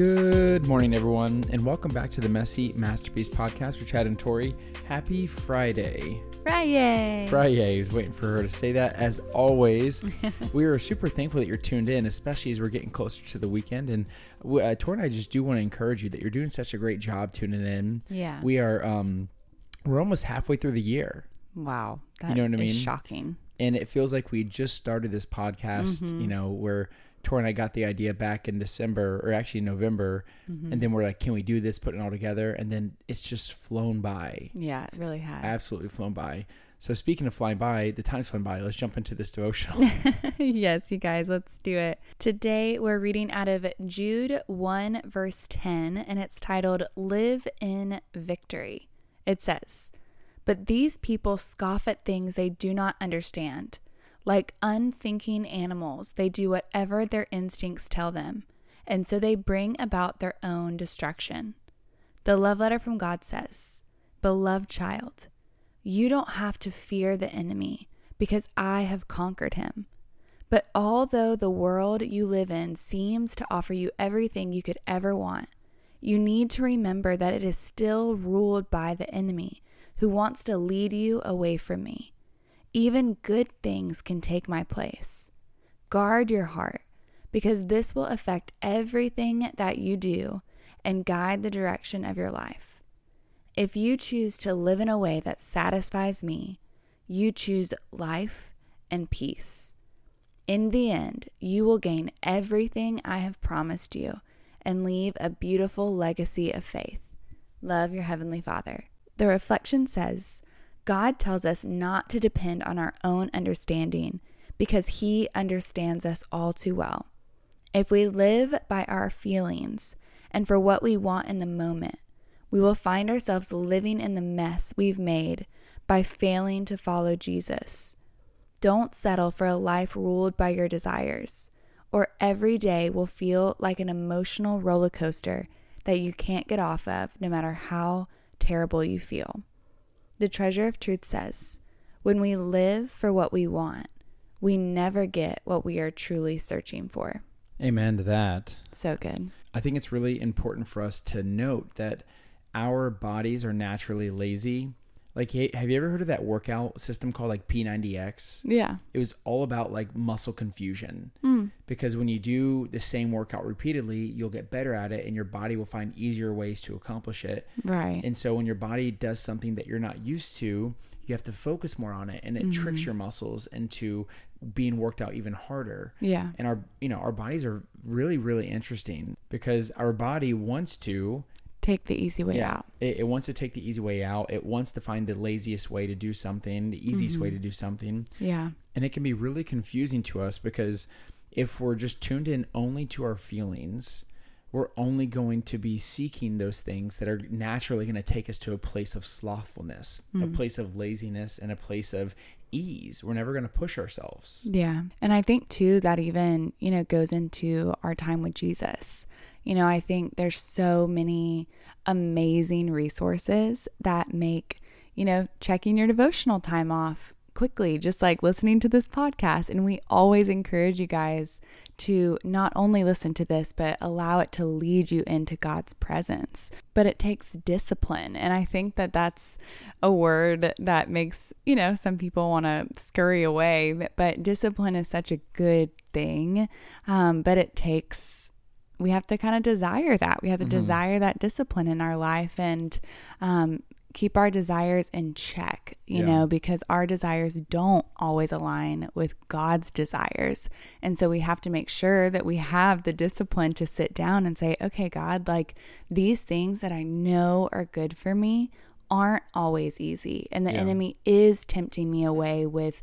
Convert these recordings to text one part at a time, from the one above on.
Good morning, everyone, and welcome back to the Messy Masterpiece Podcast with Chad and Tori. Happy Friday. Friday. Friday. I was waiting for her to say that. As always, we are super thankful that you're tuned in, especially as we're getting closer to the weekend. And uh, Tori and I just do want to encourage you that you're doing such a great job tuning in. Yeah. We are, um, we're almost halfway through the year. wow. You know what I mean? Shocking. and it feels like we just started this podcast Mm-hmm. you know where tori and i got the idea back in december or actually november Mm-hmm. and then we're like can we do this put it all together and then it's just flown by Yeah, it really has. absolutely flown by so speaking of flying by the time's flown by let's jump into this devotional yes, you guys, let's do it. Today we're reading out of Jude 1, verse 10, and it's titled Live in Victory. It says, But these people scoff at things they do not understand. Like unthinking animals, they do whatever their instincts tell them, and so they bring about their own destruction. The love letter from God says, Beloved child, you don't have to fear the enemy because I have conquered him. But although the world you live in seems to offer you everything you could ever want, you need to remember that it is still ruled by the enemy who wants to lead you away from me. Even good things can take my place. Guard your heart because this will affect everything that you do and guide the direction of your life. If you choose to live in a way that satisfies me, you choose life and peace. In the end, you will gain everything I have promised you and leave a beautiful legacy of faith. Love your Heavenly Father. The reflection says God tells us not to depend on our own understanding because He understands us all too well. If we live by our feelings and for what we want in the moment, we will find ourselves living in the mess we've made by failing to follow Jesus. Don't settle for a life ruled by your desires, or every day will feel like an emotional roller coaster that you can't get off of no matter how terrible you feel. The treasure of truth says, when we live for what we want, we never get what we are truly searching for. amen to that So good. i think it's really important for us to note that our bodies are naturally lazy like hey, have you ever heard of that workout system called like p90x Yeah. it was all about like muscle confusion Mm. because when you do the same workout repeatedly you'll get better at it and your body will find easier ways to accomplish it Right. and so when your body does something that you're not used to you have to focus more on it and it tricks your muscles into being worked out even harder yeah. and our you know our bodies are really really interesting because our body wants to Take the easy way out. it, it wants to take the easy way out it wants to find the laziest way to do something the easiest way to Mm-hmm. do something Yeah. and it can be really confusing to us because if we're just tuned in only to our feelings, we're only going to be seeking those things that are naturally going to take us to a place of slothfulness, a Mm. place of laziness, and a place of ease. We're never going to push ourselves. Yeah. And I think too that even, you know, goes into our time with Jesus. You know, I think there's so many amazing resources that make, you know, checking your devotional time off quickly, just like listening to this podcast. And we always encourage you guys to not only listen to this, but allow it to lead you into God's presence. But it takes discipline. And I think that that's a word that makes, you know, some people want to scurry away. But, but discipline is such a good thing. Um, but it takes, we have to kind of desire that. We have to desire that discipline in our life and um, keep our desires in check, you Yeah. know, because our desires don't always align with God's desires. And so we have to make sure that we have the discipline to sit down and say, okay, God, like these things that I know are good for me aren't always easy. And the Yeah. enemy is tempting me away with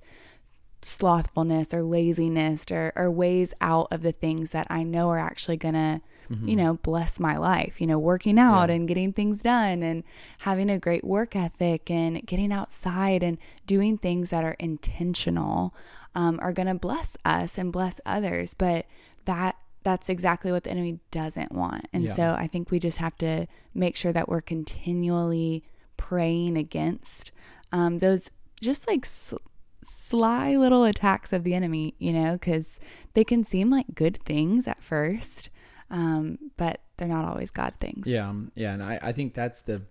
slothfulness or laziness or, or ways out of the things that I know are actually going to, you know, bless my life. You know, working out Mm-hmm. Yeah. and getting things done and having a great work ethic and getting outside and doing things that are intentional um, are going to bless us and bless others. But that that's exactly what the enemy doesn't want. And Yeah. so I think we just have to make sure that we're continually praying against um, those just like sl- sly little attacks of the enemy, you know, because they can seem like good things at first. um, but they're not always God things. Yeah, yeah, and I, I think that's the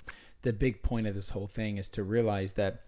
the big point of this whole thing is to realize that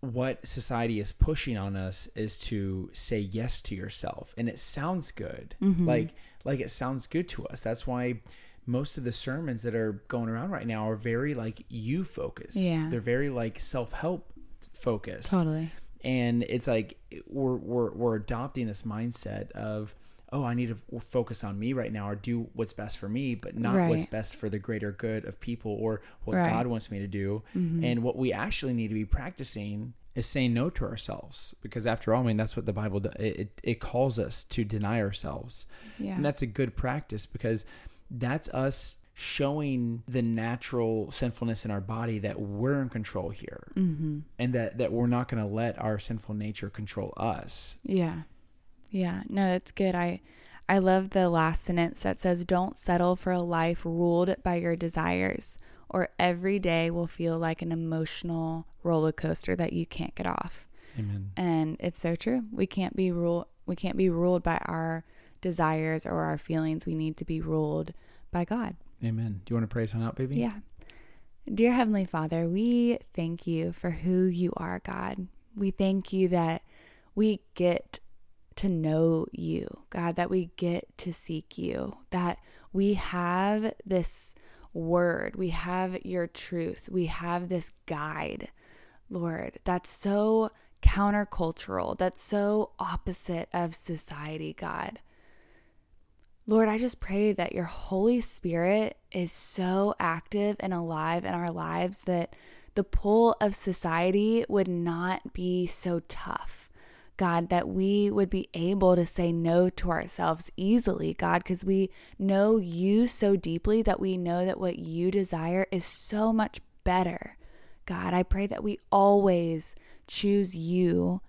what society is pushing on us is to say yes to yourself, and it sounds good, Mhm. like like it sounds good to us. That's why most of the sermons that are going around right now are very like you focused. Yeah. they're very like self help focused totally. And it's like we're we're we're adopting this mindset of oh I need to focus on me right now or do what's best for me but not what's best for the greater good of people or what Right. God wants me to do Mhm. and what we actually need to be practicing is saying no to ourselves because after all I mean that's what the Bible does. It, it, it calls us to deny ourselves yeah. and that's a good practice because that's us showing the natural sinfulness in our body that we're in control here mm-hmm. and that that we're not going to let our sinful nature control us. Yeah. Yeah. No, that's good. I I love the last sentence that says don't settle for a life ruled by your desires or every day will feel like an emotional roller coaster that you can't get off. Amen. And it's so true. We can't be ruled we can't be ruled by our desires or our feelings. We need to be ruled by God. Amen. Do you want to pray us on out, baby? Yeah. Dear Heavenly Father, we thank you for who you are, God. We thank you that we get to know you, God, that we get to seek you, that we have this word, we have your truth, we have this guide, Lord, that's so countercultural, that's so opposite of society, God. Lord, I just pray that your Holy Spirit is so active and alive in our lives that the pull of society would not be so tough. God, that we would be able to say no to ourselves easily, God, because we know you so deeply that we know that what you desire is so much better. God, I pray that we always choose you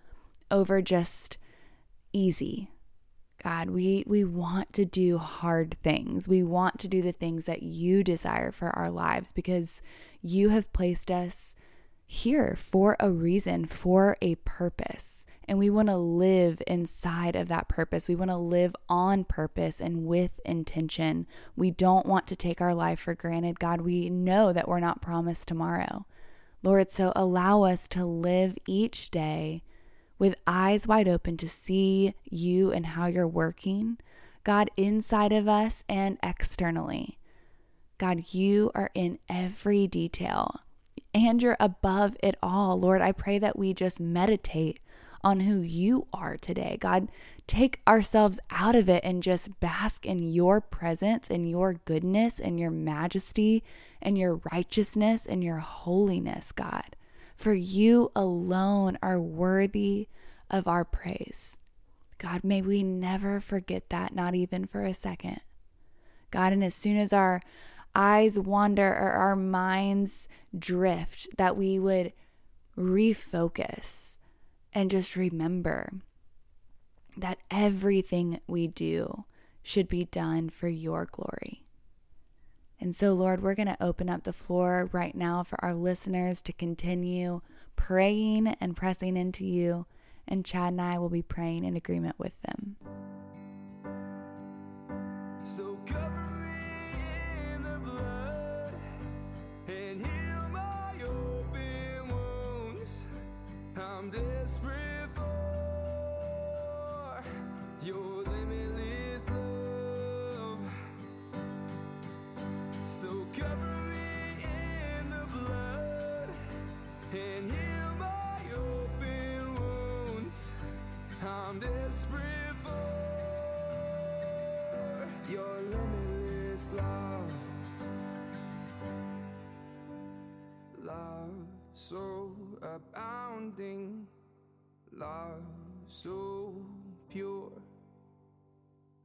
over just easy. God, we, we want to do hard things. We want to do the things that you desire for our lives because you have placed us here for a reason, for a purpose. And we want to live inside of that purpose. We want to live on purpose and with intention. We don't want to take our life for granted. God, we know that we're not promised tomorrow. Lord, so allow us to live each day with eyes wide open to see you and how you're working, God, inside of us and externally. God, you are in every detail and you're above it all. Lord, I pray that we just meditate on who you are today. God, take ourselves out of it and just bask in your presence and your goodness and your majesty and your righteousness and your holiness, God. For you alone are worthy of our praise. God, may we never forget that, not even for a second. God, and as soon as our eyes wander or our minds drift, that we would refocus and just remember that everything we do should be done for your glory. And so, Lord, we're going to open up the floor right now for our listeners to continue praying and pressing into you. And Chad and I will be praying in agreement with them. So cover desperate for your limitless love. Love so abounding, love so pure,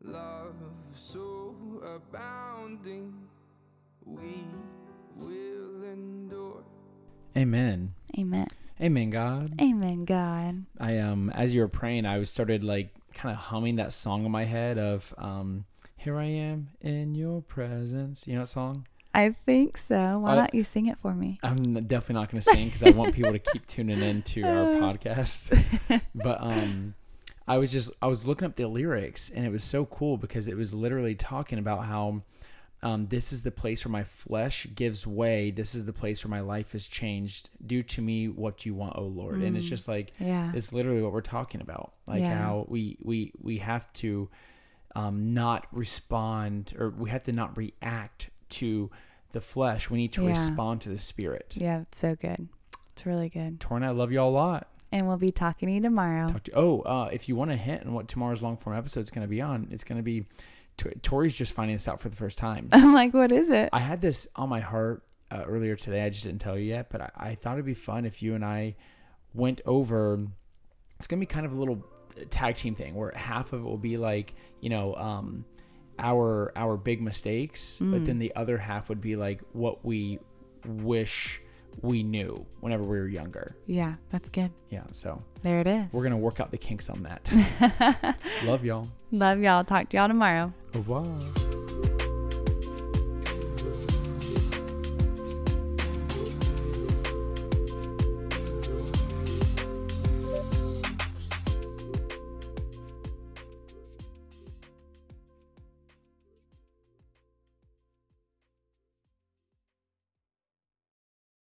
love so abounding, we will endure. Amen. Amen. Amen, God. Amen, God. I um as you were praying, I was started like kind of humming that song in my head of um here I am in your presence. You know that song? I think so. Why Uh, not you sing it for me? I'm definitely not going to sing because I want people to keep tuning in to our podcast. But um, I was just I was looking up the lyrics and it was so cool because it was literally talking about how um, this is the place where my flesh gives way. This is the place where my life is changed. Do to me what you want, oh Lord. And it's Mm. just like Yeah. it's literally what we're talking about. Like Yeah. how we we we have to um, not respond or we have to not react to the flesh. We need to Yeah. respond to the spirit. Yeah, it's so good. It's really good. Torn, I love you all a lot. And we'll be talking to you tomorrow. Talk to oh, uh, if you want a hint on what tomorrow's long form episode is going to be on, it's going to be. Tor- Tori's just finding this out for the first time. I'm like, what is it? I had this on my heart uh, earlier today. I just didn't tell you yet, but I, I thought it'd be fun if you and I went over. It's gonna be kind of a little tag team thing where half of it will be like you know um, our our big mistakes, but Mm. then the other half would be like what we wish we knew whenever we were younger. Yeah, that's good. Yeah, so There it is. we're gonna work out the kinks on that. Love y'all. Love y'all. Talk to y'all tomorrow. Au revoir.